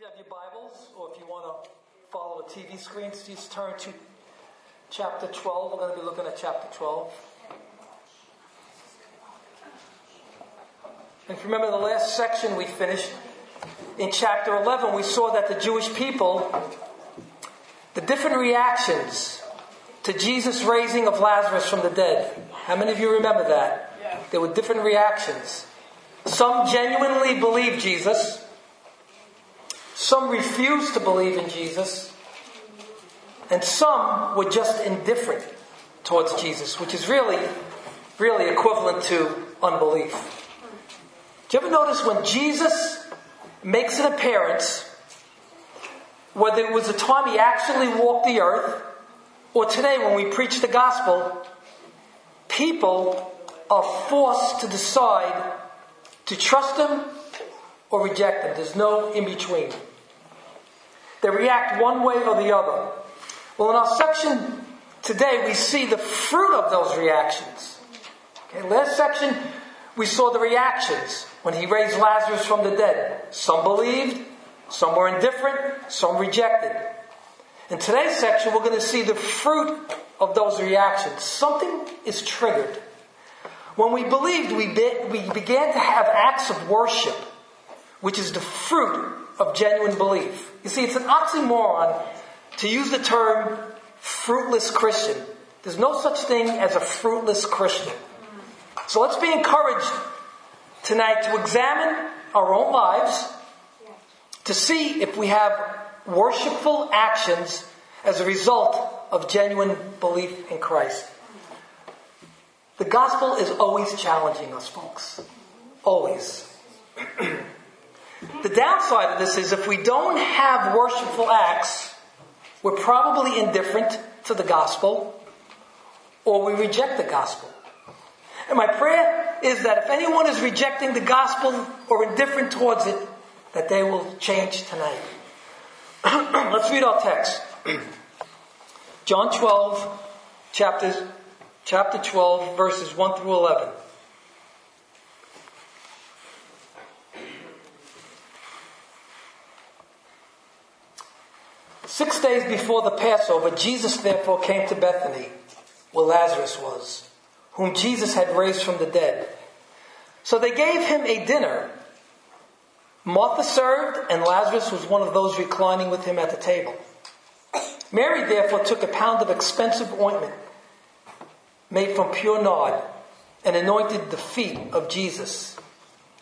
If you have your Bibles, or if you want to follow the TV screen, please turn to chapter 12. We're going to be looking at chapter 12. And if you remember the last section we finished, in chapter 11, we saw that the Jewish people, the different reactions to Jesus' raising of Lazarus from the dead. How many of you remember that? There were different reactions. Some genuinely believed Jesus. Some refused to believe in Jesus. And some were just indifferent towards Jesus, which is really, really equivalent to unbelief. Do you ever notice when Jesus makes an appearance, whether it was the time he actually walked the earth, or today when we preach the gospel, people are forced to decide to trust him or reject him. There's no in between. They react one way or the other. Well, in our section today, we see the fruit of those reactions. Okay, last section, we saw the reactions when he raised Lazarus from the dead. Some believed, some were indifferent, some rejected. In today's section, we're going to see the fruit of those reactions. Something is triggered. When we believed, we, be, we began to have acts of worship, which is the fruit of genuine belief. You see, it's an oxymoron to use the term fruitless Christian. There's no such thing as a fruitless Christian. So let's be encouraged tonight to examine our own lives to see if we have worshipful actions as a result of genuine belief in Christ. The gospel is always challenging us, folks. Always. the downside of this is if we don't have worshipful acts, we're probably indifferent to the gospel or we reject the gospel. And my prayer is that if anyone is rejecting the gospel or indifferent towards it, that they will change tonight. Let's read our text. John 12, chapters, chapter 12, verses 1 through 11. Six days before the Passover, Jesus therefore came to Bethany, where Lazarus was whom Jesus had raised from the dead. So they gave him a dinner. Martha served, and Lazarus was one of those reclining with him at the table. Mary therefore took a pound of expensive ointment made from pure nard and anointed the feet of Jesus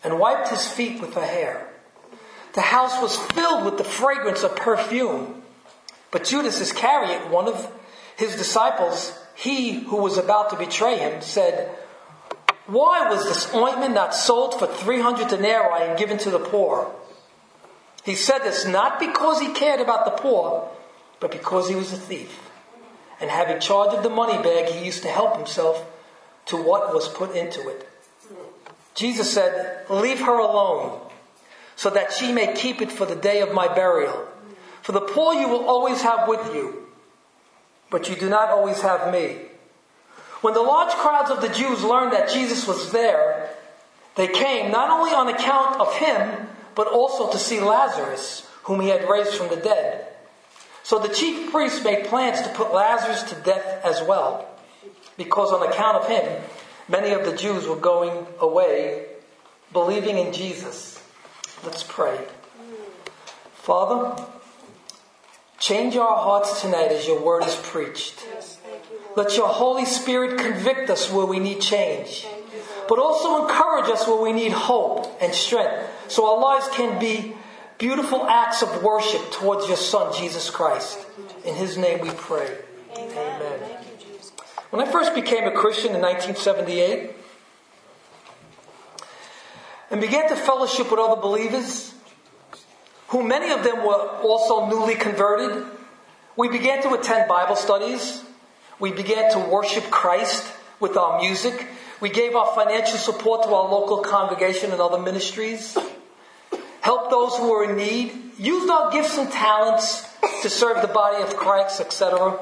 and wiped his feet with her hair. The house was filled with the fragrance of perfume. But Judas Iscariot, one of his disciples, he who was about to betray him said, Why was this ointment not sold for 300 denarii and given to the poor? He said this not because he cared about the poor, but because he was a thief. And having charge of the money bag, he used to help himself to what was put into it. Jesus said, Leave her alone, so that she may keep it for the day of my burial. For the poor you will always have with you but you do not always have me. When the large crowds of the Jews learned that Jesus was there, they came not only on account of him, but also to see Lazarus, whom he had raised from the dead. So the chief priests made plans to put Lazarus to death as well, because on account of him, many of the Jews were going away, believing in Jesus. Let's pray. Father, Change our hearts tonight as your word is preached. Let your Holy Spirit convict us where we need change, but also encourage us where we need hope and strength so our lives can be beautiful acts of worship towards your Son, Jesus Christ. In his name we pray. Amen. When I first became a Christian in 1978 and began to fellowship with other believers, who many of them were also newly converted, we began to attend Bible studies. We began to worship Christ with our music. We gave our financial support to our local congregation and other ministries. Helped those who were in need. Used our gifts and talents to serve the body of Christ, etc.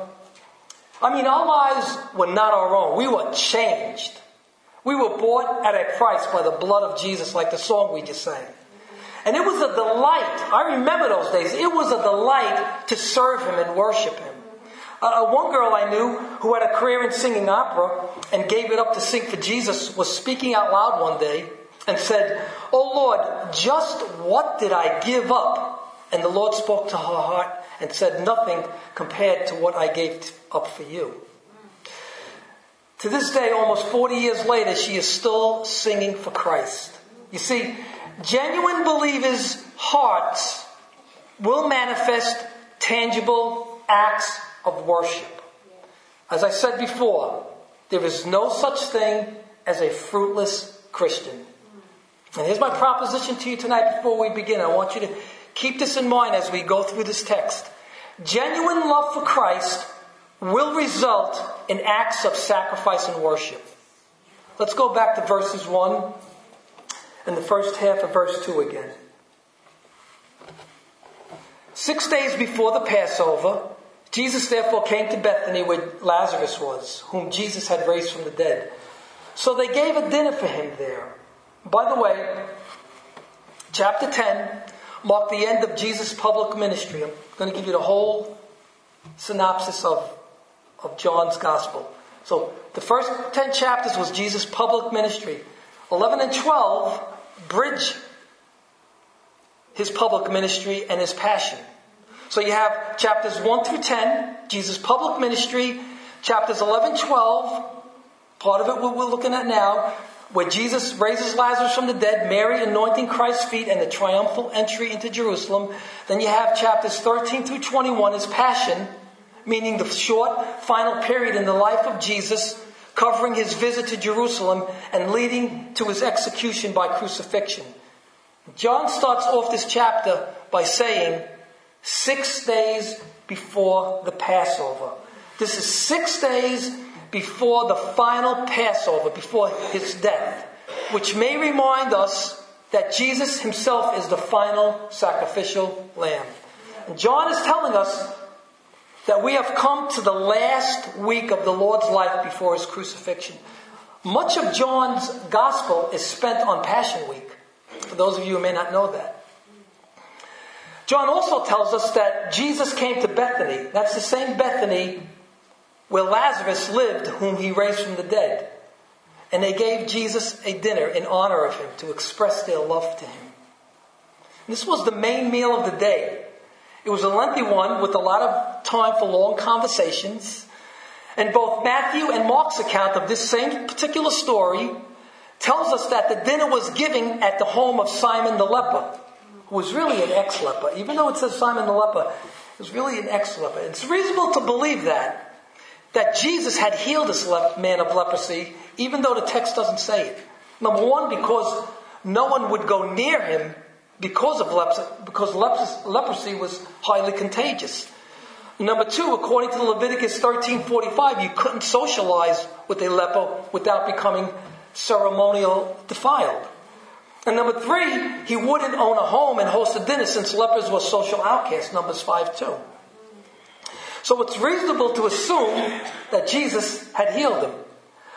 I mean, our lives were not our own. We were changed. We were bought at a price by the blood of Jesus, like the song we just sang. And it was a delight I remember those days. It was a delight to serve him and worship him. Uh, one girl I knew who had a career in singing opera and gave it up to sing for Jesus was speaking out loud one day and said, Oh Lord, just what did I give up? And the Lord spoke to her heart and said, Nothing compared to what I gave up for you. To this day, almost 40 years later, she is still singing for Christ. You see, genuine believers' hearts will manifest tangible acts of worship. As I said before, there is no such thing as a fruitless Christian. And here's my proposition to you tonight before we begin. I want you to keep this in mind as we go through this text. Genuine love for Christ will result in acts of sacrifice and worship. Let's go back to verses 1 and the first half of verse 2 again. Six days before the Passover, Jesus therefore came to Bethany where Lazarus was, whom Jesus had raised from the dead. So they gave a dinner for him there. By the way, chapter 10 marked the end of Jesus' public ministry. I'm going to give you the whole synopsis of of John's gospel. So the first 10 chapters was Jesus' public ministry. 11 and 12 bridge his public ministry and his passion. So you have chapters 1 through 10, Jesus' public ministry, chapters 11, 12, part of it we're looking at now, where Jesus raises Lazarus from the dead, Mary anointing Christ's feet, and the triumphal entry into Jerusalem. Then you have chapters 13 through 21, his passion, meaning the short final period in the life of Jesus, covering his visit to Jerusalem and leading to his execution by crucifixion. John starts off this chapter by saying, six days before the Passover. This is six days before the final Passover, before his death, which may remind us that Jesus himself is the final sacrificial lamb. And John is telling us that we have come to the last week of the Lord's life before his crucifixion. Much of John's gospel is spent on Passion Week, for those of you who may not know that. John also tells us that Jesus came to Bethany. That's the same Bethany where Lazarus lived, whom he raised from the dead. And they gave Jesus a dinner in honor of him to express their love to him. This was the main meal of the day. It was a lengthy one with a lot of time for long conversations. And both Matthew and Mark's account of this same particular story tells us that the dinner was given at the home of Simon the leper, who was really an ex-leper. Even though it says Simon the leper, he was really an ex-leper. It's reasonable to believe that, that Jesus had healed this man of leprosy, even though the text doesn't say it. Number one, because no one would go near him because of leprosy, because leprosy was highly contagious. Number two, according to Leviticus 13:45, you couldn't socialize with a leper without becoming ceremonial defiled. And number three, he wouldn't own a home and host a dinner since lepers were social outcasts, Numbers 5 2. So it's reasonable to assume that Jesus had healed him.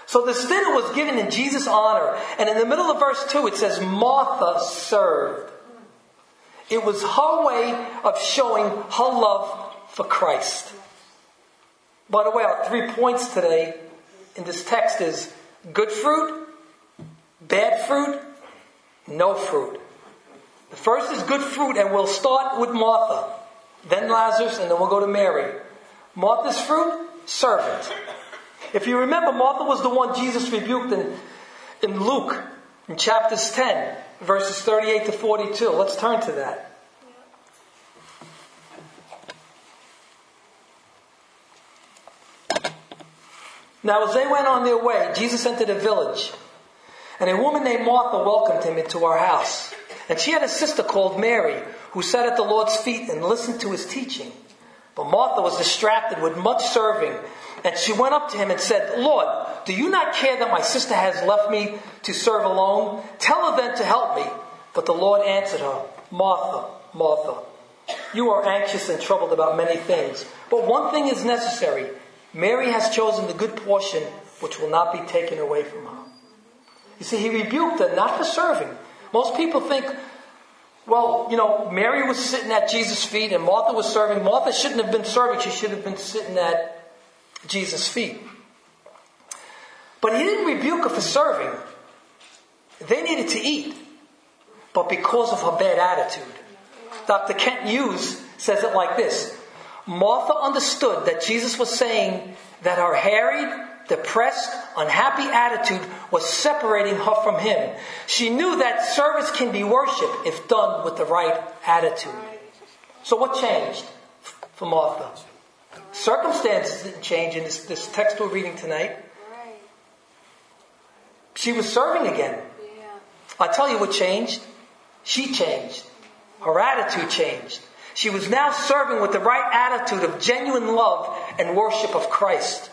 So this dinner was given in Jesus' honor. And in the middle of verse 2, it says, Martha served. It was her way of showing her love for Christ. By the way, our three points today in this text is good fruit, bad fruit, no fruit. The first is good fruit, and we'll start with Martha, then Lazarus, and then we'll go to Mary. Martha's fruit, servant. If you remember, Martha was the one Jesus rebuked in, in Luke in chapters 10 verses 38 to 42. Let's turn to that. Now, as they went on their way, Jesus entered a village, and a woman named Martha welcomed him into her house. And she had a sister called Mary, who sat at the Lord's feet and listened to his teaching. But Martha was distracted with much serving, and she went up to him and said, Lord, do you not care that my sister has left me to serve alone? Tell her then to help me. But the Lord answered her, Martha, Martha, you are anxious and troubled about many things, but one thing is necessary. Mary has chosen the good portion which will not be taken away from her. You see, he rebuked her not for serving. Most people think Well, you know, Mary was sitting at Jesus' feet and Martha was serving. Martha shouldn't have been serving, she should have been sitting at Jesus' feet. But he didn't rebuke her for serving. They needed to eat, but because of her bad attitude. Dr. Kent Hughes says it like this Martha understood that Jesus was saying that her harried, depressed, unhappy attitude was separating her from him. She knew that service can be worship if done with the right attitude. So what changed for Martha? Circumstances didn't change in this, this text we're reading tonight. She was serving again. I tell you what changed. She changed. Her attitude changed. She was now serving with the right attitude of genuine love and worship of Christ.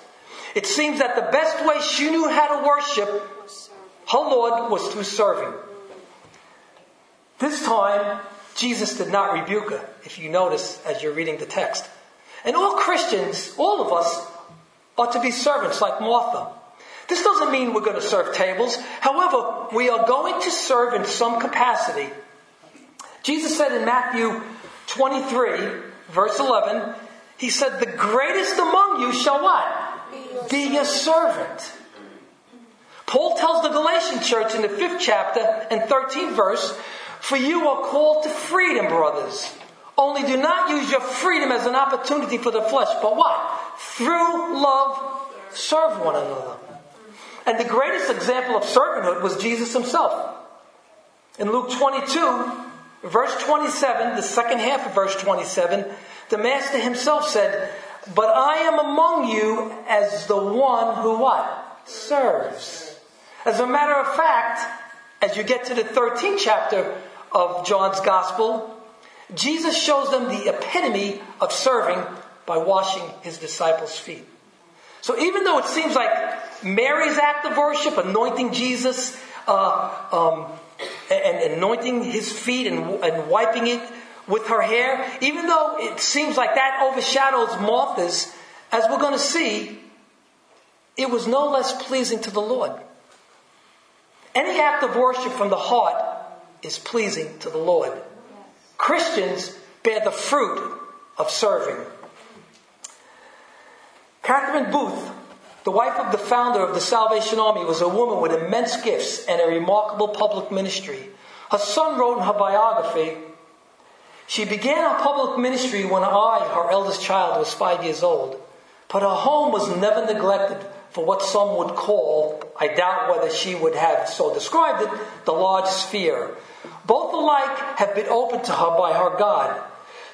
It seems that the best way she knew how to worship her Lord was through serving. This time, Jesus did not rebuke her, if you notice as you're reading the text. And all Christians, all of us, are to be servants like Martha. This doesn't mean we're going to serve tables. However, we are going to serve in some capacity. Jesus said in Matthew 23, verse 11, He said, The greatest among you shall what? Be a servant. Paul tells the Galatian church in the fifth chapter and 13th verse, For you are called to freedom, brothers. Only do not use your freedom as an opportunity for the flesh, but what? Through love, serve one another. And the greatest example of servanthood was Jesus himself. In Luke 22, verse 27, the second half of verse 27, the Master himself said, But I am among you as the one who what? Serves. As a matter of fact, as you get to the 13th chapter of John's Gospel, Jesus shows them the epitome of serving by washing his disciples' feet. So even though it seems like Mary's act of worship, anointing Jesus, uh, um, and anointing his feet and, and wiping it with her hair, even though it seems like that overshadows Martha's, as we're going to see, it was no less pleasing to the Lord. Any act of worship from the heart is pleasing to the Lord. Christians bear the fruit of serving. Catherine Booth, the wife of the founder of the Salvation Army, was a woman with immense gifts and a remarkable public ministry. Her son wrote in her biography, she began her public ministry when I, her eldest child, was five years old. But her home was never neglected for what some would call, I doubt whether she would have so described it, the large sphere. Both alike have been opened to her by her God.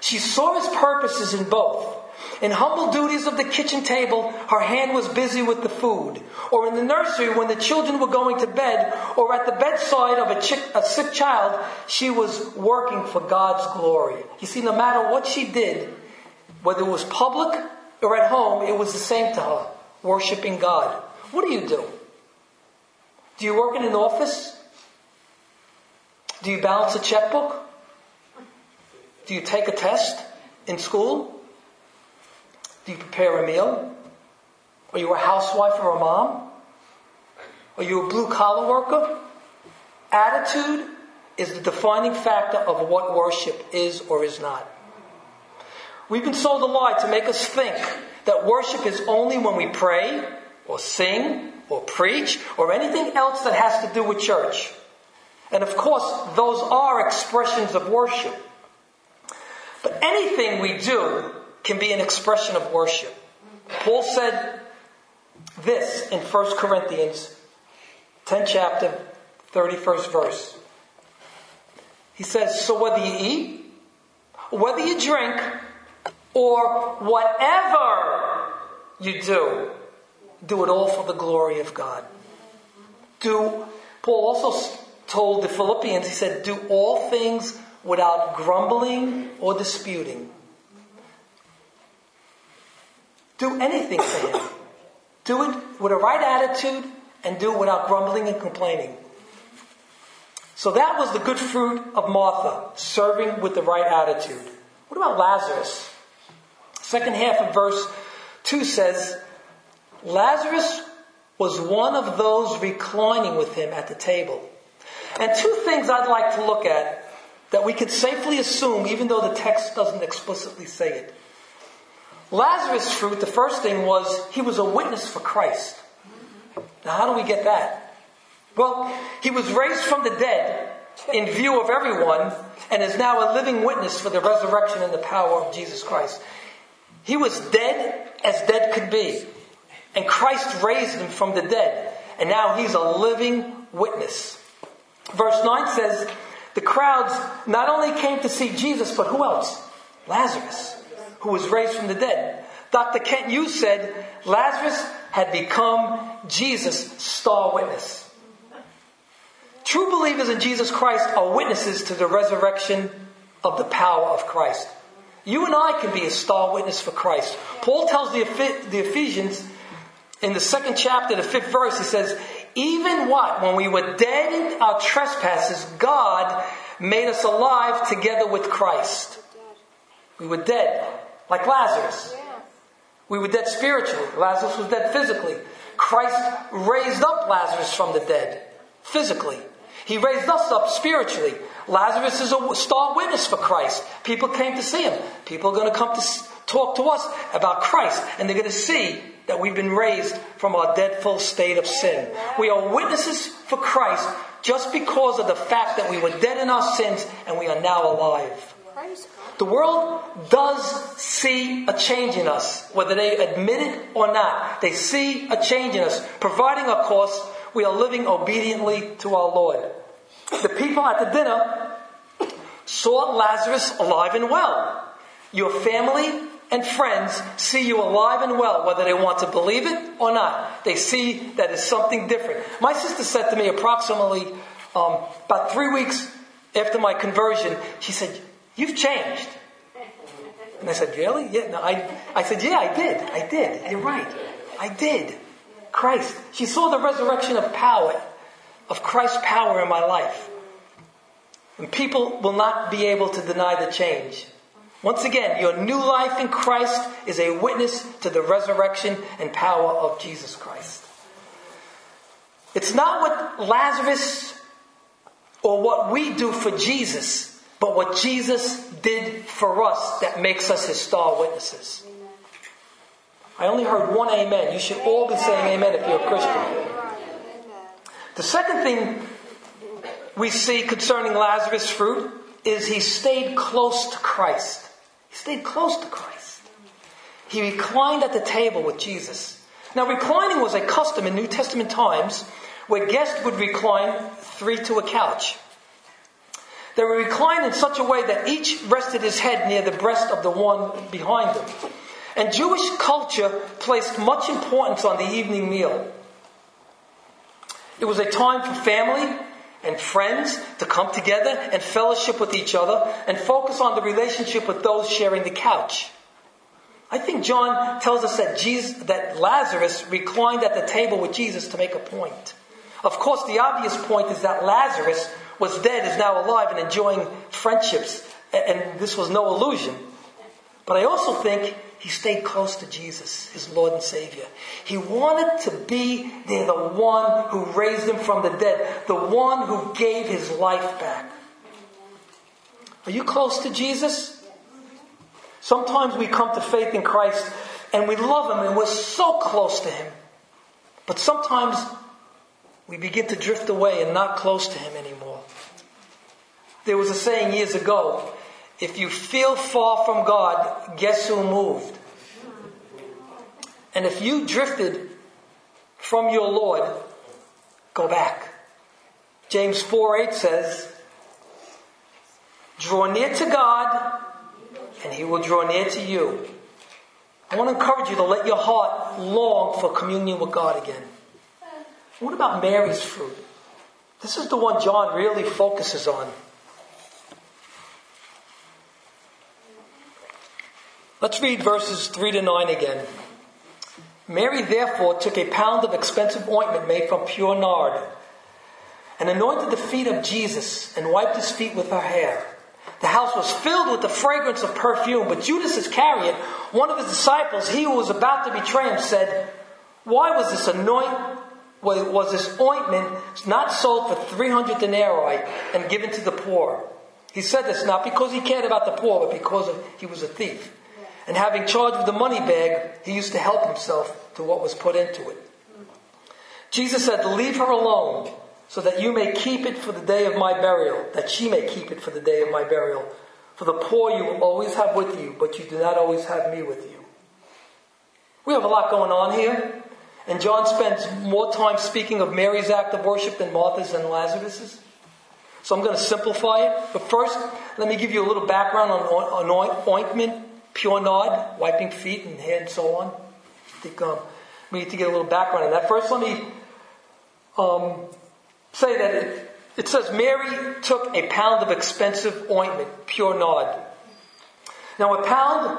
She saw his purposes in both. In humble duties of the kitchen table, her hand was busy with the food. Or in the nursery when the children were going to bed, or at the bedside of a, chick, a sick child, she was working for God's glory. You see, no matter what she did, whether it was public or at home, it was the same to her, worshiping God. What do you do? Do you work in an office? Do you balance a checkbook? Do you take a test in school? Do you prepare a meal? Are you a housewife or a mom? Are you a blue collar worker? Attitude is the defining factor of what worship is or is not. We've been sold a lie to make us think that worship is only when we pray or sing or preach or anything else that has to do with church. And of course, those are expressions of worship. But anything we do can be an expression of worship. Paul said this in 1 Corinthians 10 chapter 31st verse. He says, So whether you eat, whether you drink, or whatever you do, do it all for the glory of God. Do, Paul also told the Philippians, he said, do all things without grumbling or disputing do anything for Him. Do it with a right attitude and do it without grumbling and complaining. So that was the good fruit of Martha, serving with the right attitude. What about Lazarus? Second half of verse 2 says, Lazarus was one of those reclining with him at the table. And two things I'd like to look at that we can safely assume, even though the text doesn't explicitly say it. Lazarus' fruit, the first thing was he was a witness for Christ. Now, how do we get that? Well, he was raised from the dead in view of everyone and is now a living witness for the resurrection and the power of Jesus Christ. He was dead as dead could be. And Christ raised him from the dead. And now he's a living witness. Verse 9 says, the crowds not only came to see Jesus, but who else? Lazarus, who was raised from the dead. Dr. Kent Hughes said Lazarus had become Jesus' star witness. True believers in Jesus Christ are witnesses to the resurrection of the power of Christ. You and I can be a star witness for Christ. Paul tells the, the Ephesians in the second chapter, the fifth verse, he says, even what? When we were dead in our trespasses, God made us alive together with Christ. We were dead, like Lazarus. We were dead spiritually. Lazarus was dead physically. Christ raised up Lazarus from the dead, physically. He raised us up spiritually. Lazarus is a star witness for Christ. People came to see him. People are going to come to talk to us about Christ, and they're going to see that we've been raised from our dead, deadful state of sin. We are witnesses for Christ just because of the fact that we were dead in our sins and we are now alive. The world does see a change in us, whether they admit it or not. They see a change in us, providing, of course, we are living obediently to our Lord. The people at the dinner saw Lazarus alive and well. Your family and friends see you alive and well, whether they want to believe it or not. They see that it's something different. My sister said to me approximately um, about three weeks after my conversion, she said, You've changed. And I said, Really? Yeah. No, I, I said, Yeah, I did. I did. You're right. I did. Christ. She saw the resurrection of power, of Christ's power in my life. And people will not be able to deny the change. Once again, your new life in Christ is a witness to the resurrection and power of Jesus Christ. It's not what Lazarus or what we do for Jesus, but what Jesus did for us that makes us his star witnesses. I only heard one amen. You should all be saying amen if you're a Christian. The second thing we see concerning Lazarus' fruit is he stayed close to Christ. He stayed close to Christ. He reclined at the table with Jesus. Now, reclining was a custom in New Testament times where guests would recline three to a couch. They were reclined in such a way that each rested his head near the breast of the one behind them. And Jewish culture placed much importance on the evening meal. It was a time for family and friends to come together and fellowship with each other and focus on the relationship with those sharing the couch. I think John tells us that Jesus, that Lazarus reclined at the table with Jesus to make a point. Of course, the obvious point is that Lazarus was dead, is now alive and enjoying friendships, and this was no illusion. But I also think he stayed close to Jesus, his Lord and Savior. He wanted to be near the one who raised him from the dead, the one who gave his life back. Are you close to Jesus? Sometimes we come to faith in Christ and we love him and we're so close to him. But sometimes we begin to drift away and not close to him anymore. There was a saying years ago if you feel far from God, guess who moved? And if you drifted from your Lord, go back. James 4 8 says, Draw near to God, and He will draw near to you. I want to encourage you to let your heart long for communion with God again. What about Mary's fruit? This is the one John really focuses on. Let's read verses 3 to 9 again. Mary therefore took a pound of expensive ointment made from pure nard and anointed the feet of Jesus and wiped his feet with her hair. The house was filled with the fragrance of perfume, but Judas Iscariot, one of his disciples, he who was about to betray him, said, Why was this anoint was this ointment not sold for 300 denarii and given to the poor? He said this not because he cared about the poor, but because he was a thief. And having charge of the money bag, he used to help himself to what was put into it. Jesus said, Leave her alone, so that you may keep it for the day of my burial, that she may keep it for the day of my burial. For the poor you will always have with you, but you do not always have me with you. We have a lot going on here. And John spends more time speaking of Mary's act of worship than Martha's and Lazarus's. So I'm going to simplify it. But first, let me give you a little background on, on ointment, pure nard, wiping feet and hair and so on. I think um, we need to get a little background on that. First, let me um, say that it, it says Mary took a pound of expensive ointment, pure nard. Now, a pound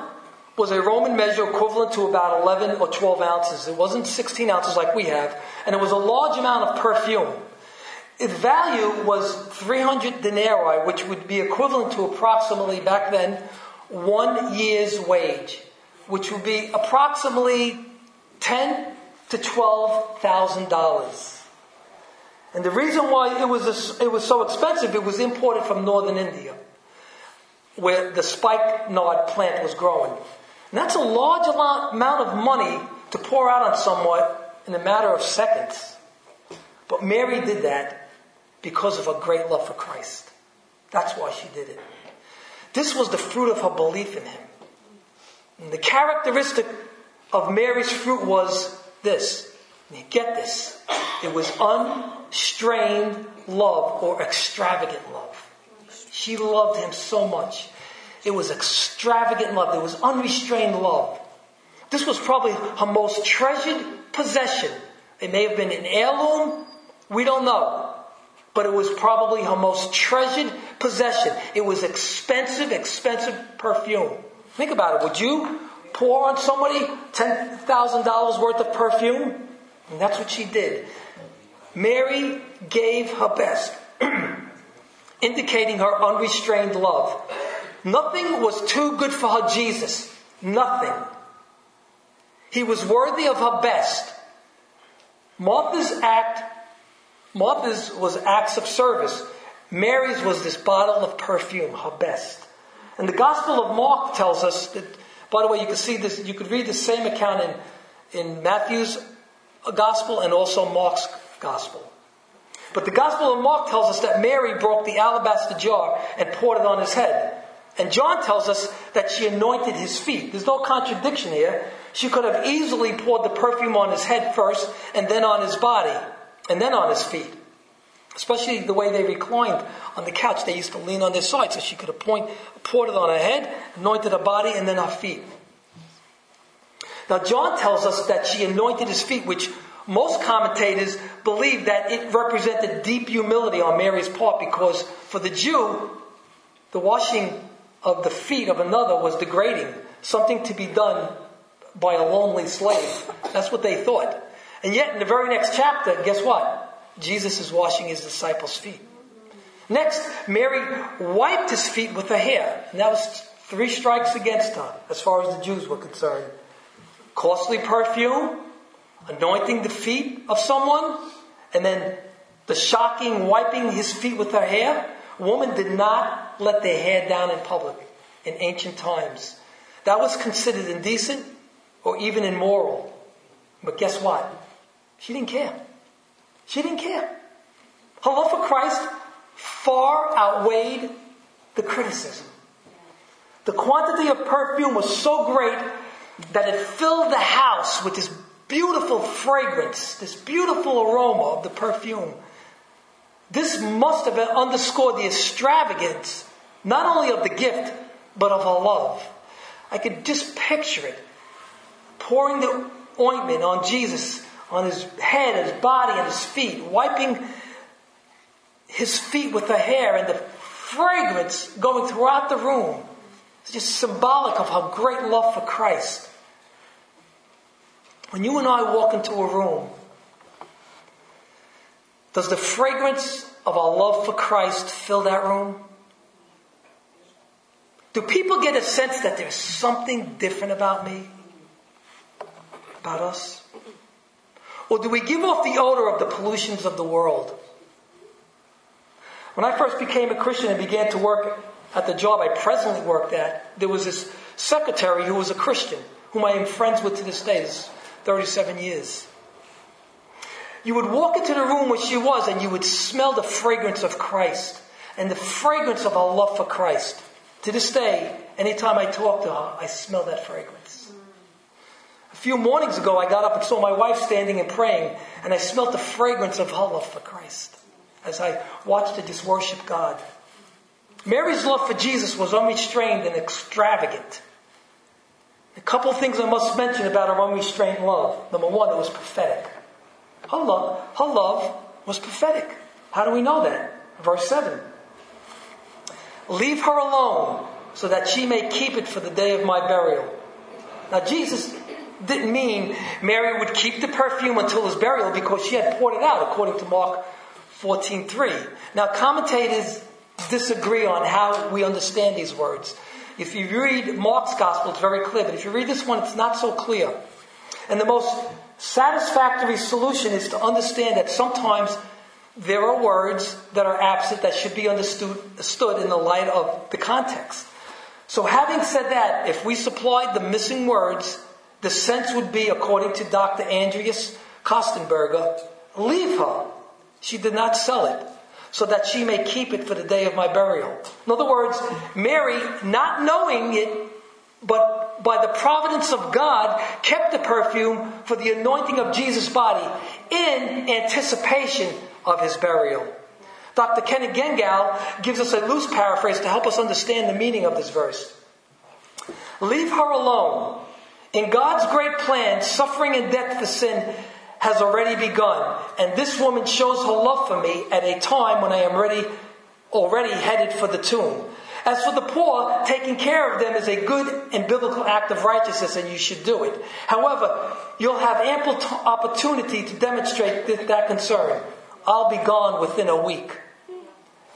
was a Roman measure equivalent to about 11 or 12 ounces. It wasn't 16 ounces like we have, and it was a large amount of perfume. Its value was 300 denarii, which would be equivalent to approximately, back then, one year's wage, which would be approximately 10 to 12,000 dollars. And the reason why it was, it was so expensive, it was imported from northern India, where the spikenard plant was growing. And that's a large amount of money to pour out on someone in a matter of seconds. But Mary did that because of her great love for Christ. That's why she did it. This was the fruit of her belief in him. And the characteristic of Mary's fruit was this. Get this. It was unstrained love or extravagant love. She loved him so much. It was extravagant love. There was unrestrained love. This was probably her most treasured possession. It may have been an heirloom. We don't know. But it was probably her most treasured possession. It was expensive, expensive perfume. Think about it. Would you pour on somebody $10,000 worth of perfume? And that's what she did. Mary gave her best, indicating her unrestrained love. Nothing was too good for her Jesus. Nothing. He was worthy of her best. Martha's act, Martha's was acts of service. Mary's was this bottle of perfume, her best. And the Gospel of Mark tells us that, by the way, you can see this, you could read the same account in, in Matthew's Gospel and also Mark's Gospel. But the Gospel of Mark tells us that Mary broke the alabaster jar and poured it on his head. And John tells us that she anointed his feet. There's no contradiction here. She could have easily poured the perfume on his head first and then on his body and then on his feet. Especially the way they reclined on the couch. They used to lean on their side so she could appoint, point, poured it on her head, anointed her body, and then her feet. Now, John tells us that she anointed his feet, which most commentators believe that it represented deep humility on Mary's part because for the Jew, the washing of the feet of another was degrading, something to be done by a lonely slave. That's what they thought. And yet, in the very next chapter, guess what? Jesus is washing his disciples' feet. Next, Mary wiped his feet with her hair. And that was three strikes against her, as far as the Jews were concerned. Costly perfume, anointing the feet of someone, and then the shocking wiping his feet with her hair. Women did not let their hair down in public in ancient times. That was considered indecent or even immoral. But guess what? She didn't care. She didn't care. Her love for Christ far outweighed the criticism. The quantity of perfume was so great that it filled the house with this beautiful fragrance, this beautiful aroma of the perfume. This must have underscored the extravagance, not only of the gift, but of her love. I could just picture it. Pouring the ointment on Jesus, on his head, his body, and his feet, wiping his feet with the hair, and the fragrance going throughout the room. It's just symbolic of her great love for Christ. When you and I walk into a room, does the fragrance of our love for Christ fill that room? Do people get a sense that there's something different about me? About us? Or do we give off the odor of the pollutions of the world? When I first became a Christian and began to work at the job I presently worked at, there was this secretary who was a Christian, whom I am friends with to this day. This 37 years. You would walk into the room where she was and you would smell the fragrance of Christ and the fragrance of our love for Christ. To this day, anytime I talk to her, I smell that fragrance. Few mornings ago, I got up and saw my wife standing and praying, and I smelt the fragrance of her love for Christ as I watched her just worship God. Mary's love for Jesus was unrestrained and extravagant. A couple things I must mention about her unrestrained love. Number one, it was prophetic. Her love, her love was prophetic. How do we know that? Verse 7. Leave her alone so that she may keep it for the day of my burial. Now, Jesus didn't mean Mary would keep the perfume until his burial because she had poured it out, according to Mark 14.3. Now, commentators disagree on how we understand these words. If you read Mark's gospel, it's very clear, but if you read this one, it's not so clear. And the most satisfactory solution is to understand that sometimes there are words that are absent that should be understood, in the light of the context. So having said that, if we supplied the missing words, the sense would be, according to Dr. Andreas Kostenberger, leave her. She did not sell it so that she may keep it for the day of my burial. In other words, Mary, not knowing it, but by the providence of God, kept the perfume for the anointing of Jesus' body in anticipation of his burial. Dr. Kenneth Gangel gives us a loose paraphrase to help us understand the meaning of this verse. Leave her alone. In God's great plan, suffering and death for sin has already begun. And this woman shows her love for me at a time when I am ready, already headed for the tomb. As for the poor, taking care of them is a good and biblical act of righteousness, and you should do it. However, you'll have ample t- opportunity to demonstrate th- that concern. I'll be gone within a week.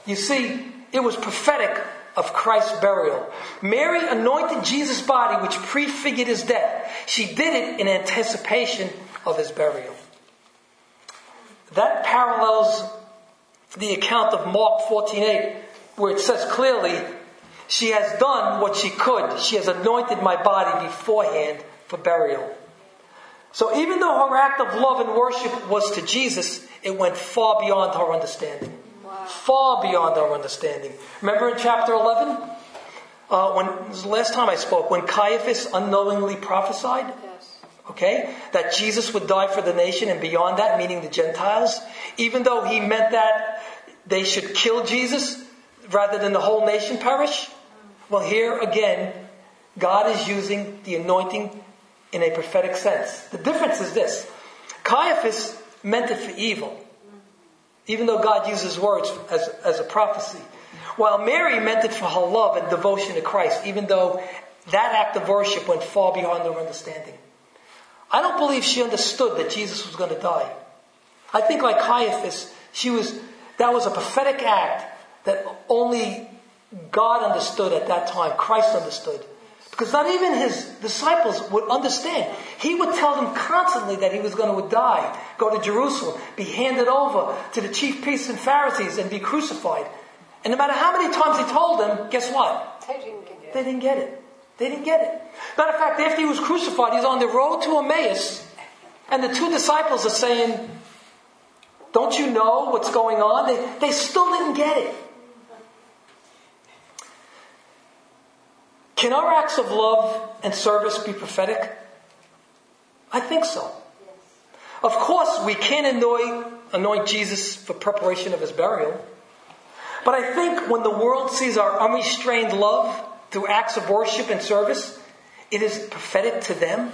You see, it was prophetic of Christ's burial. Mary anointed Jesus' body, which prefigured his death. She did it in anticipation of his burial. That parallels the account of Mark 14:8, where it says clearly, "She has done what she could. She has anointed my body beforehand for burial." So even though her act of love and worship was to Jesus, it went far beyond her understanding. Far beyond our understanding. Remember in chapter 11? Uh, when the last time I spoke, when Caiaphas unknowingly prophesied? Okay? That Jesus would die for the nation and beyond that, meaning the Gentiles. Even though he meant that they should kill Jesus rather than the whole nation perish. Well, here again, God is using the anointing in a prophetic sense. The difference is this. Caiaphas meant it for evil. Even though God uses words as, as a prophecy. While Mary meant it for her love and devotion to Christ, even though that act of worship went far beyond her understanding. I don't believe she understood that Jesus was going to die. I think like Caiaphas, she was, that was a prophetic act that only God understood at that time. Christ understood. Because not even his disciples would understand. He would tell them constantly that he was going to die, go to Jerusalem, be handed over to the chief priests and Pharisees and be crucified. And no matter how many times he told them, guess what? They didn't get it. They didn't get it. They didn't get it. Matter of fact, after he was crucified, he's on the road to Emmaus, and the two disciples are saying, Don't you know what's going on? They, they still didn't get it. Can our acts of love and service be prophetic? I think so. Of course, we can anoint, anoint Jesus for preparation of his burial. But I think when the world sees our unrestrained love through acts of worship and service, it is prophetic to them.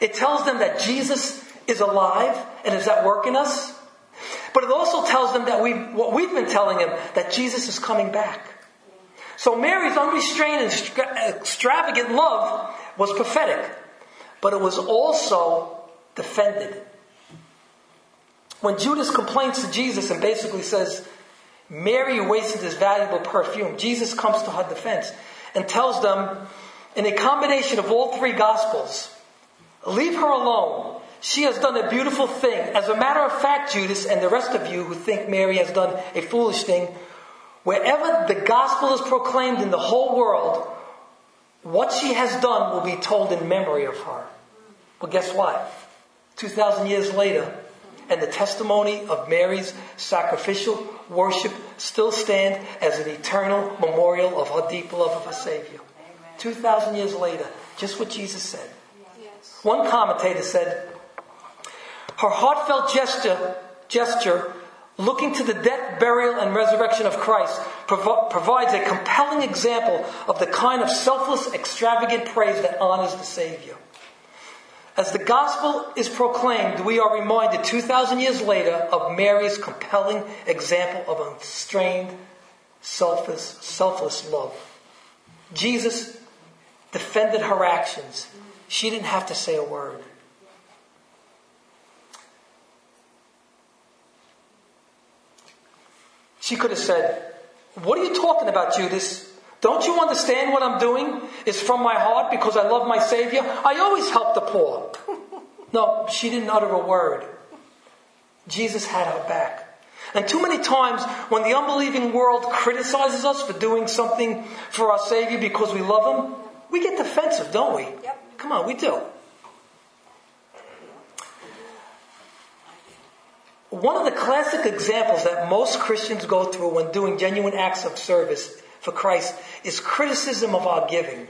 It tells them that Jesus is alive and is at work in us. But it also tells them that we, what we've been telling them, that Jesus is coming back. So Mary's unrestrained and uh, extravagant love was prophetic, but it was also defended. When Judas complains to Jesus and basically says, Mary wasted this valuable perfume, Jesus comes to her defense and tells them in a combination of all three gospels, leave her alone. She has done a beautiful thing. As a matter of fact, Judas and the rest of you who think Mary has done a foolish thing, Wherever the gospel is proclaimed in the whole world, what she has done will be told in memory of her. Well, guess what? 2,000 years later, and the testimony of Mary's sacrificial worship still stand as an eternal memorial of her deep love of her Savior. 2,000 years later, just what Jesus said. Yes. One commentator said, her heartfelt gesture, gesture looking to the death, burial, and resurrection of Christ prov- provides a compelling example of the kind of selfless, extravagant praise that honors the Savior. As the gospel is proclaimed, we are reminded 2,000 years later of Mary's compelling example of unstrained, selfless, selfless love. Jesus defended her actions. She didn't have to say a word. She could have said, What are you talking about, Judas? Don't you understand what I'm doing is from my heart because I love my Savior? I always help the poor. No, she didn't utter a word. Jesus had her back. And too many times when the unbelieving world criticizes us for doing something for our Savior because we love Him, we get defensive, don't we? Yep. Come on, we do. One of the classic examples that most Christians go through when doing genuine acts of service for Christ is criticism of our giving.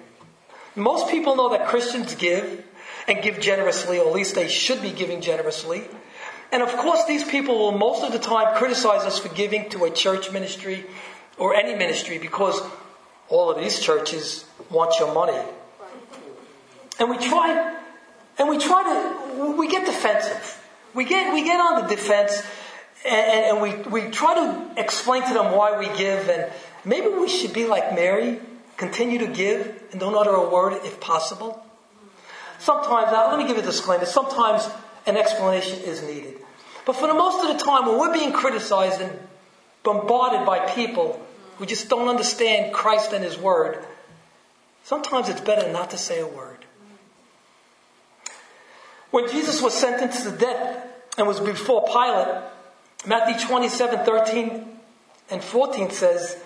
Most people know that Christians give and give generously, or at least they should be giving generously. And of course, these people will most of the time criticize us for giving to a church ministry or any ministry because all of these churches want your money. And we try, and we try to, we get defensive. We get, we get on the defense and, and, we, we try to explain to them why we give and maybe we should be like Mary, continue to give and don't utter a word if possible. Sometimes, now let me give you a disclaimer, sometimes an explanation is needed. But for the most of the time, when we're being criticized and bombarded by people who just don't understand Christ and His Word, sometimes it's better not to say a word. When Jesus was sentenced to death and was before Pilate, Matthew 27, 13 and 14 says,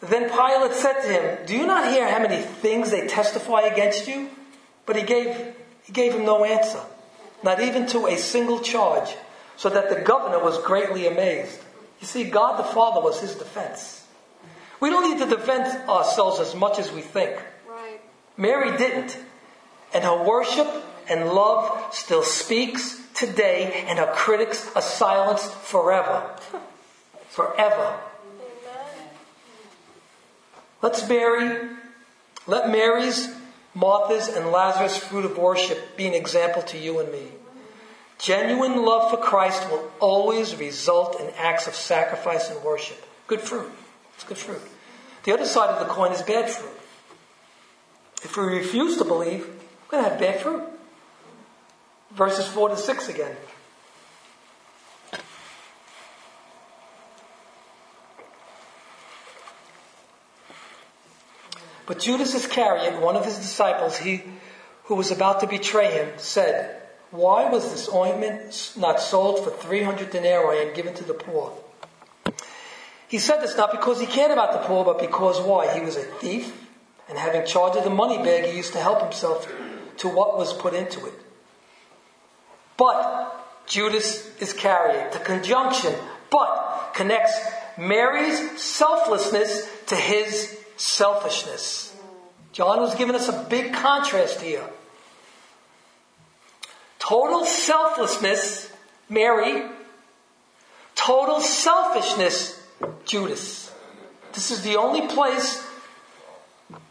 Then Pilate said to him, Do you not hear how many things they testify against you? But he gave, he gave him no answer, not even to a single charge, so that the governor was greatly amazed. You see, God the Father was his defense. We don't need to defend ourselves as much as we think. Right. Mary didn't. And her worship and love still speaks today, and our critics are silenced forever. Forever. Let's Mary, let Mary's Martha's and Lazarus' fruit of worship be an example to you and me. Genuine love for Christ will always result in acts of sacrifice and worship. Good fruit. It's good fruit. The other side of the coin is bad fruit. If we refuse to believe, we're going to have bad fruit. Verses 4 to 6 again. But Judas Iscariot, one of his disciples, he who was about to betray him, said, Why was this ointment not sold for 300 denarii and given to the poor? He said this not because he cared about the poor, but because why? He was a thief, and having charge of the money bag, he used to help himself to what was put into it. But Judas Iscariot, the conjunction, but connects Mary's selflessness to his selfishness. John was giving us a big contrast here. Total selflessness, Mary. Total selfishness, Judas. This is the only place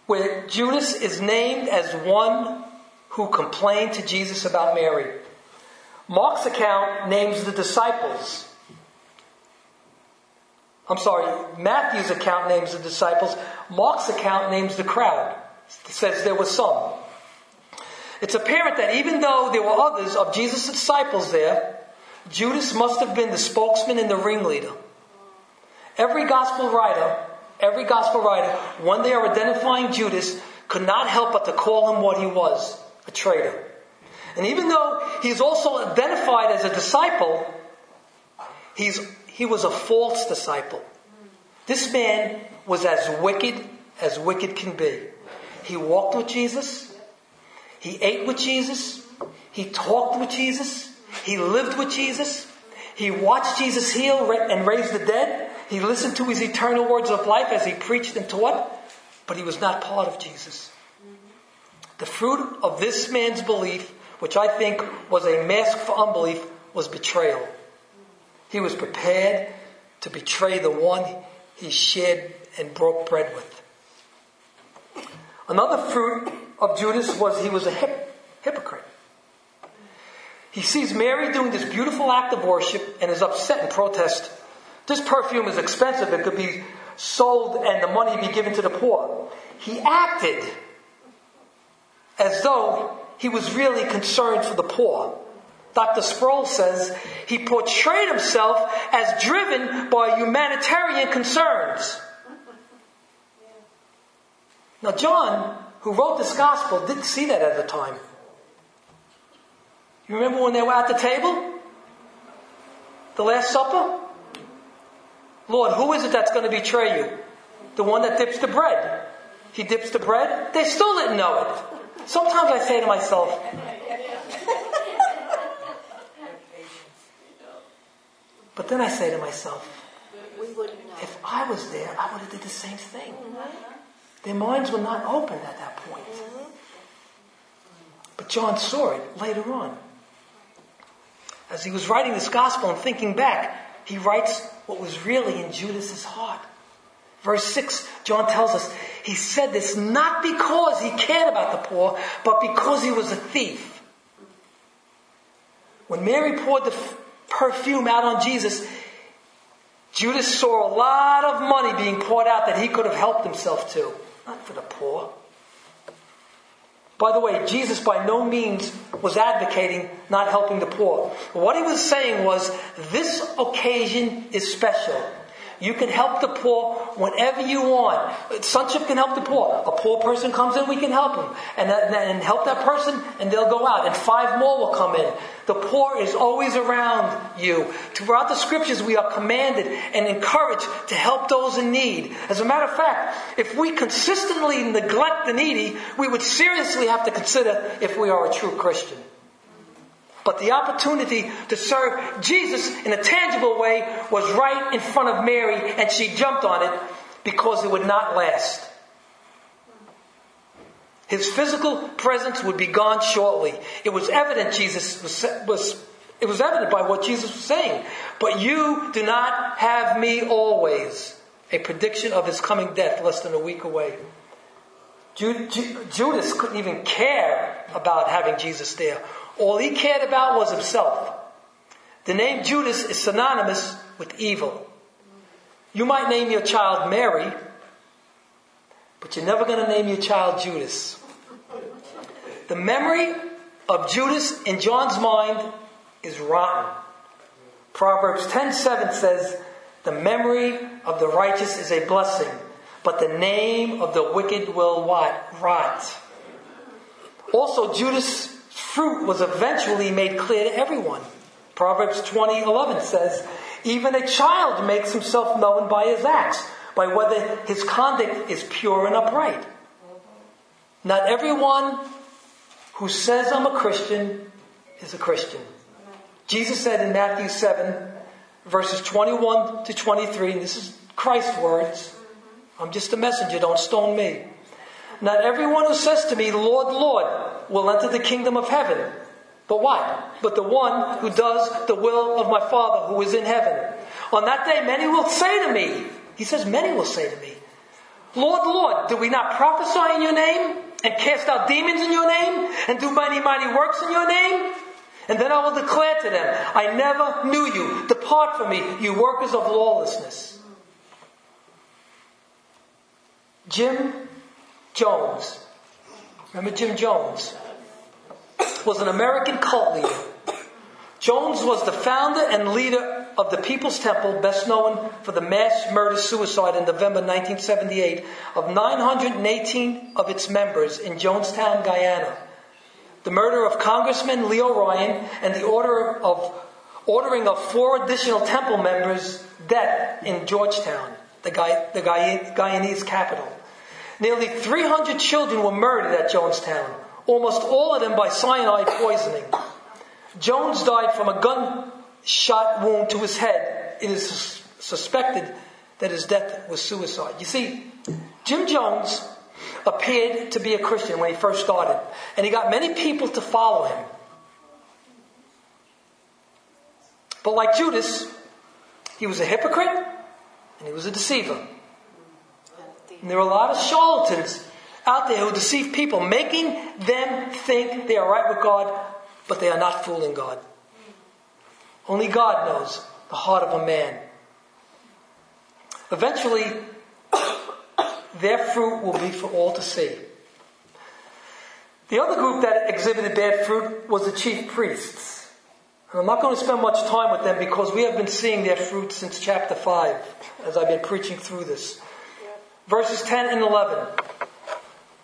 where Judas is named as one who complained to Jesus about Mary. Mark's account names the disciples I'm sorry, Matthew's account names the disciples. Mark's account names the crowd. It says there were some. It's apparent that even though there were others of Jesus' disciples there, Judas must have been the spokesman and the ringleader. Every gospel writer, every gospel writer, when they are identifying Judas, could not help but to call him what he was, a traitor. And even though he's also identified as a disciple, he's he was a false disciple. This man was as wicked as wicked can be. He walked with Jesus. He ate with Jesus. He talked with Jesus. He lived with Jesus. He watched Jesus heal and raise the dead. He listened to his eternal words of life as he preached and taught, but he was not part of Jesus. The fruit of this man's belief, which I think was a mask for unbelief, was betrayal. He was prepared to betray the one he shared and broke bread with. Another fruit of Judas was he was a hip, hypocrite. He sees Mary doing this beautiful act of worship and is upset and protest. This perfume is expensive. It could be sold and the money be given to the poor. He acted as though he was really concerned for the poor. Dr. Sproul says he portrayed himself as driven by humanitarian concerns. Now, John, who wrote this gospel, didn't see that at the time. You remember when they were at the table? The Last Supper? Lord, who is it that's going to betray you? The one that dips the bread. He dips the bread. They still didn't know it. Sometimes I say to myself, but then I say to myself, if I was there, I would have did the same thing. Their minds were not open at that point. But John saw it later on. As he was writing this gospel and thinking back, he writes what was really in Judas's heart. Verse 6, John tells us, he said this not because he cared about the poor, but because he was a thief. When Mary poured the f- perfume out on Jesus, Judas saw a lot of money being poured out that he could have helped himself to not for the poor. By the way, Jesus by no means was advocating not helping the poor. What he was saying was, this occasion is special. You can help the poor whenever you want. Sonship can help the poor. A poor person comes in, we can help them. And, and help that person, and they'll go out. And five more will come in. The poor is always around you. Throughout the scriptures, we are commanded and encouraged to help those in need. As a matter of fact, if we consistently neglect the needy, we would seriously have to consider if we are a true Christian. But the opportunity to serve Jesus in a tangible way was right in front of Mary, and she jumped on it because it would not last. His physical presence would be gone shortly. It was evident Jesus was, was it was evident by what Jesus was saying. But you do not have me always. A prediction of his coming death less than a week away. Judas couldn't even care about having Jesus there all he cared about was himself. The name Judas is synonymous with evil. You might name your child Mary, but you're never going to name your child Judas. The memory of Judas in John's mind is rotten. Proverbs 10:7 says, "The memory of the righteous is a blessing, but the name of the wicked will what? Rot." Also, Judas fruit was eventually made clear to everyone. Proverbs 20:11 says, "Even a child makes himself known by his acts, by whether his conduct is pure and upright." Not everyone who says I'm a Christian is a Christian. Jesus said in Matthew 7, verses 21 to 23, and this is Christ's words. I'm just a messenger, don't stone me. Not everyone who says to me, Lord, Lord, will enter the kingdom of heaven. But why? But the one who does the will of my Father who is in heaven. On that day, many will say to me, he says, many will say to me, Lord, Lord, did we not prophesy in your name and cast out demons in your name and do mighty, mighty works in your name? And then I will declare to them, I never knew you. Depart from me, you workers of lawlessness. Jim Jones. Remember Jim Jones? Was an American cult leader. Jones was the founder and leader of the People's Temple, best known for the mass murder suicide in November 1978 of 918 of its members in Jonestown, Guyana. The murder of Congressman Leo Ryan and the order of ordering of four additional temple members death in Georgetown. the, Guy, the Guy, Guyanese capital. Nearly 300 children were murdered at Jonestown, almost all of them by cyanide poisoning. Jones died from a gunshot wound to his head. It is suspected that his death was suicide. You see, Jim Jones appeared to be a Christian when he first started, and he got many people to follow him. But like Judas, he was a hypocrite and he was a deceiver. And there are a lot of charlatans out there who deceive people, making them think they are right with God, but they are not fooling God. Only God knows the heart of a man. Eventually, their fruit will be for all to see. The other group that exhibited bad fruit was the chief priests. And I'm not going to spend much time with them because we have been seeing their fruit since chapter 5 as I've been preaching through this. Verses 10 and 11.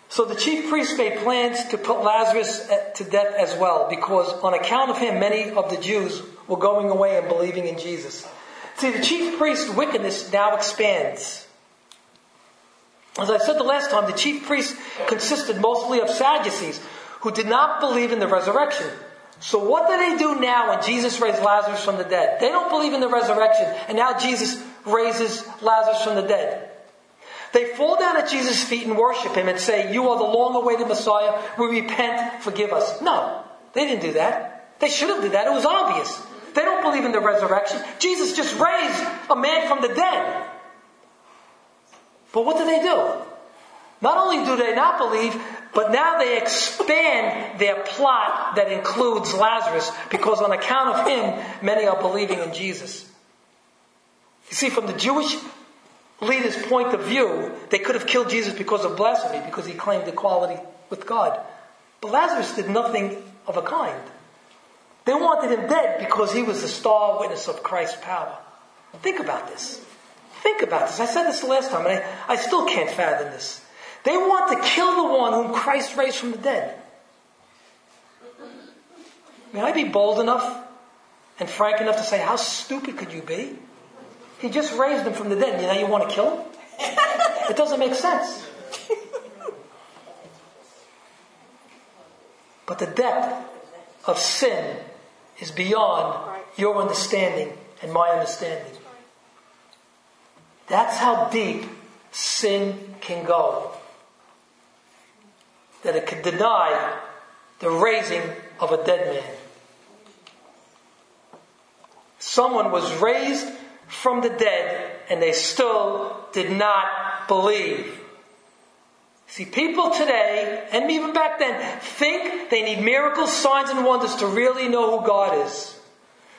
So the chief priests made plans to put Lazarus to death as well because on account of him many of the Jews were going away and believing in Jesus. See, the chief priest's wickedness now expands. As I said the last time, the chief priests consisted mostly of Sadducees who did not believe in the resurrection. So what do they do now when Jesus raised Lazarus from the dead? They don't believe in the resurrection, and now Jesus raises Lazarus from the dead. They fall down at Jesus' feet and worship him and say, You are the long awaited Messiah. We repent, forgive us. No, they didn't do that. They should have did that. It was obvious. They don't believe in the resurrection. Jesus just raised a man from the dead. But what do they do? Not only do they not believe, but now they expand their plot that includes Lazarus because on account of him, many are believing in Jesus. You see, from the Jewish leaders' point of view, they could have killed Jesus because of blasphemy, because he claimed equality with God. But Lazarus did nothing of a kind. They wanted him dead because he was the star witness of Christ's power. Think about this. Think about this. I said this the last time, and I, I still can't fathom this. They want to kill the one whom Christ raised from the dead. May I be bold enough and frank enough to say, how stupid could you be? He just raised him from the dead, You know, you want to kill him? It doesn't make sense. But the depth of sin is beyond your understanding and my understanding. That's how deep sin can go. That it can deny the raising of a dead man. Someone was raised from the dead and they still did not believe. See, people today, and even back then, think they need miracles, signs, and wonders to really know who God is.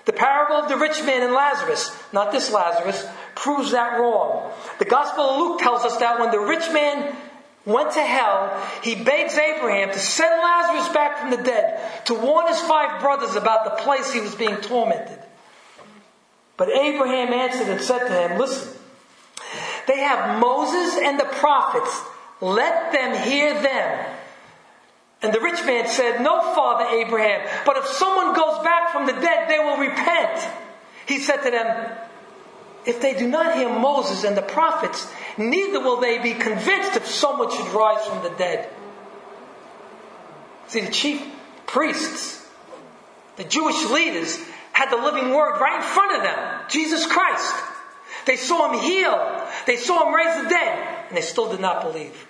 The parable of the rich man and Lazarus, not this Lazarus, proves that wrong. The Gospel of Luke tells us that when the rich man went to hell, he begs Abraham to send Lazarus back from the dead to warn his five brothers about the place he was being tormented. But Abraham answered and said to him, Listen, they have Moses and the prophets. Let them hear them. And the rich man said, No, Father Abraham, but if someone goes back from the dead, they will repent. He said to them, If they do not hear Moses and the prophets, neither will they be convinced if someone should rise from the dead. See, the chief priests, the Jewish leaders, had the living word right in front of them Jesus Christ. They saw him heal, they saw him raise the dead, and they still did not believe.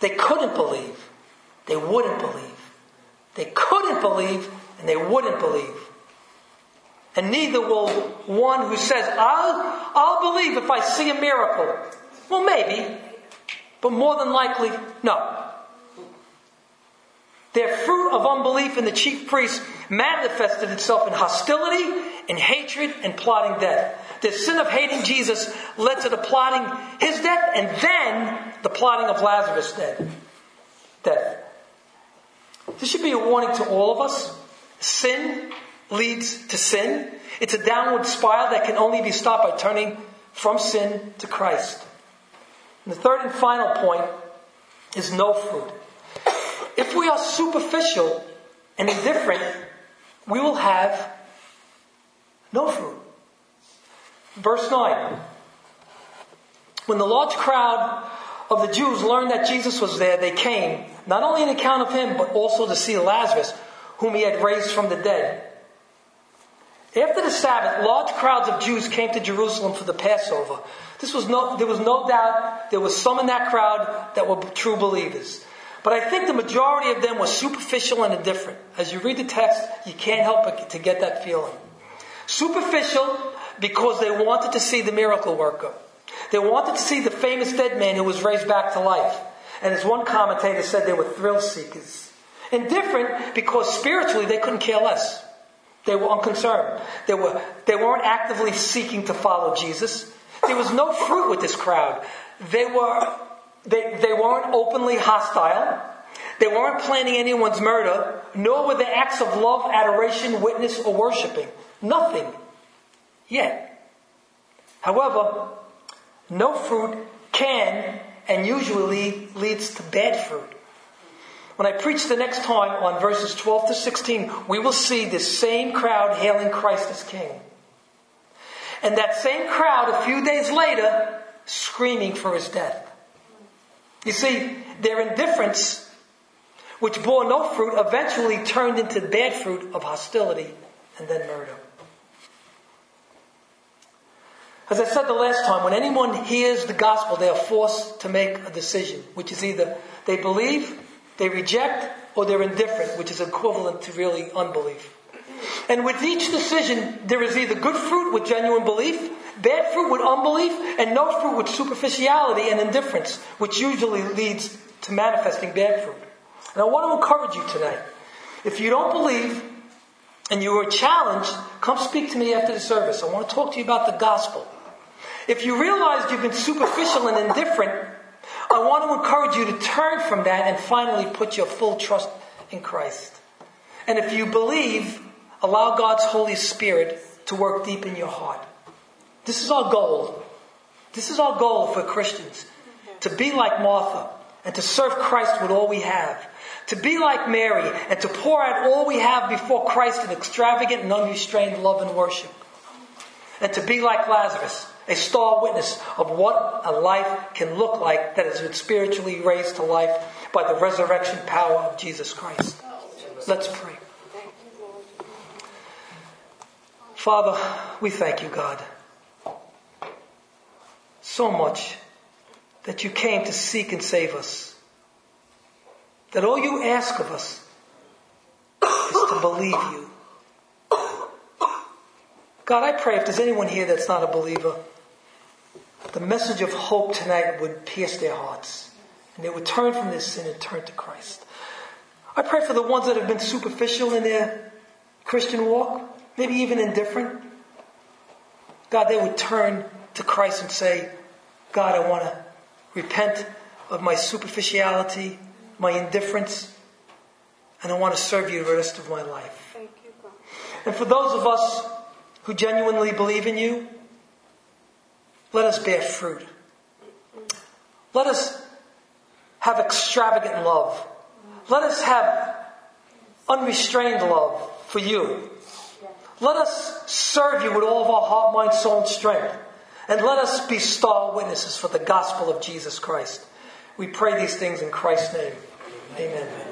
They couldn't believe. They wouldn't believe. They couldn't believe and they wouldn't believe. And neither will one who says, I'll, I'll believe if I see a miracle. Well, maybe, but more than likely, no. Their fruit of unbelief in the chief priests manifested itself in hostility, in hatred, and plotting death. The sin of hating Jesus led to the plotting his death and then the plotting of Lazarus' death. death. This should be a warning to all of us. Sin leads to sin. It's a downward spiral that can only be stopped by turning from sin to Christ. And the third and final point is no fruit. If we are superficial and indifferent, we will have no fruit. Verse 9. When the large crowd of the Jews learned that Jesus was there, they came, not only on account of him, but also to see Lazarus, whom he had raised from the dead. After the Sabbath, large crowds of Jews came to Jerusalem for the Passover. This was no, there was no doubt there was some in that crowd that were true believers. But I think the majority of them were superficial and indifferent. As you read the text, you can't help but to get that feeling. Superficial because they wanted to see the miracle worker. They wanted to see the famous dead man who was raised back to life. And as one commentator said, they were thrill seekers. Indifferent because spiritually they couldn't care less. They were unconcerned. They, were, they weren't actively seeking to follow Jesus. There was no fruit with this crowd. They, were, they, they weren't openly hostile. They weren't planning anyone's murder, nor were they acts of love, adoration, witness, or worshiping. Nothing. Yet. However, no fruit can and usually leads to bad fruit. When I preach the next time on verses 12 to 16, we will see this same crowd hailing Christ as King. And that same crowd a few days later screaming for his death. You see, their indifference, which bore no fruit, eventually turned into the bad fruit of hostility and then murder. As I said the last time, when anyone hears the gospel, they are forced to make a decision, which is either they believe, they reject, or they're indifferent, which is equivalent to really unbelief. And with each decision, there is either good fruit with genuine belief, bad fruit with unbelief, and no fruit with superficiality and indifference, which usually leads to manifesting bad fruit. And I want to encourage you tonight. If you don't believe and you are challenged, come speak to me after the service. I want to talk to you about the gospel. If you realize you've been superficial and indifferent, I want to encourage you to turn from that and finally put your full trust in Christ. And if you believe, allow God's Holy Spirit to work deep in your heart. This is our goal. This is our goal for Christians. To be like Martha and to serve Christ with all we have. To be like Mary and to pour out all we have before Christ in extravagant and unrestrained love and worship. And to be like Lazarus a star witness of what a life can look like that has been spiritually raised to life by the resurrection power of Jesus Christ. Let's pray. Father, we thank you, God, so much that you came to seek and save us. That all you ask of us is to believe you. God, I pray if there's anyone here that's not a believer, the message of hope tonight would pierce their hearts and they would turn from their sin and turn to Christ. I pray for the ones that have been superficial in their Christian walk, maybe even indifferent. God, they would turn to Christ and say, God, I want to repent of my superficiality, my indifference, and I want to serve you the rest of my life. You, and for those of us who genuinely believe in you, let us bear fruit. Let us have extravagant love. Let us have unrestrained love for you. Let us serve you with all of our heart, mind, soul, and strength. And let us be star witnesses for the gospel of Jesus Christ. We pray these things in Christ's name. Amen.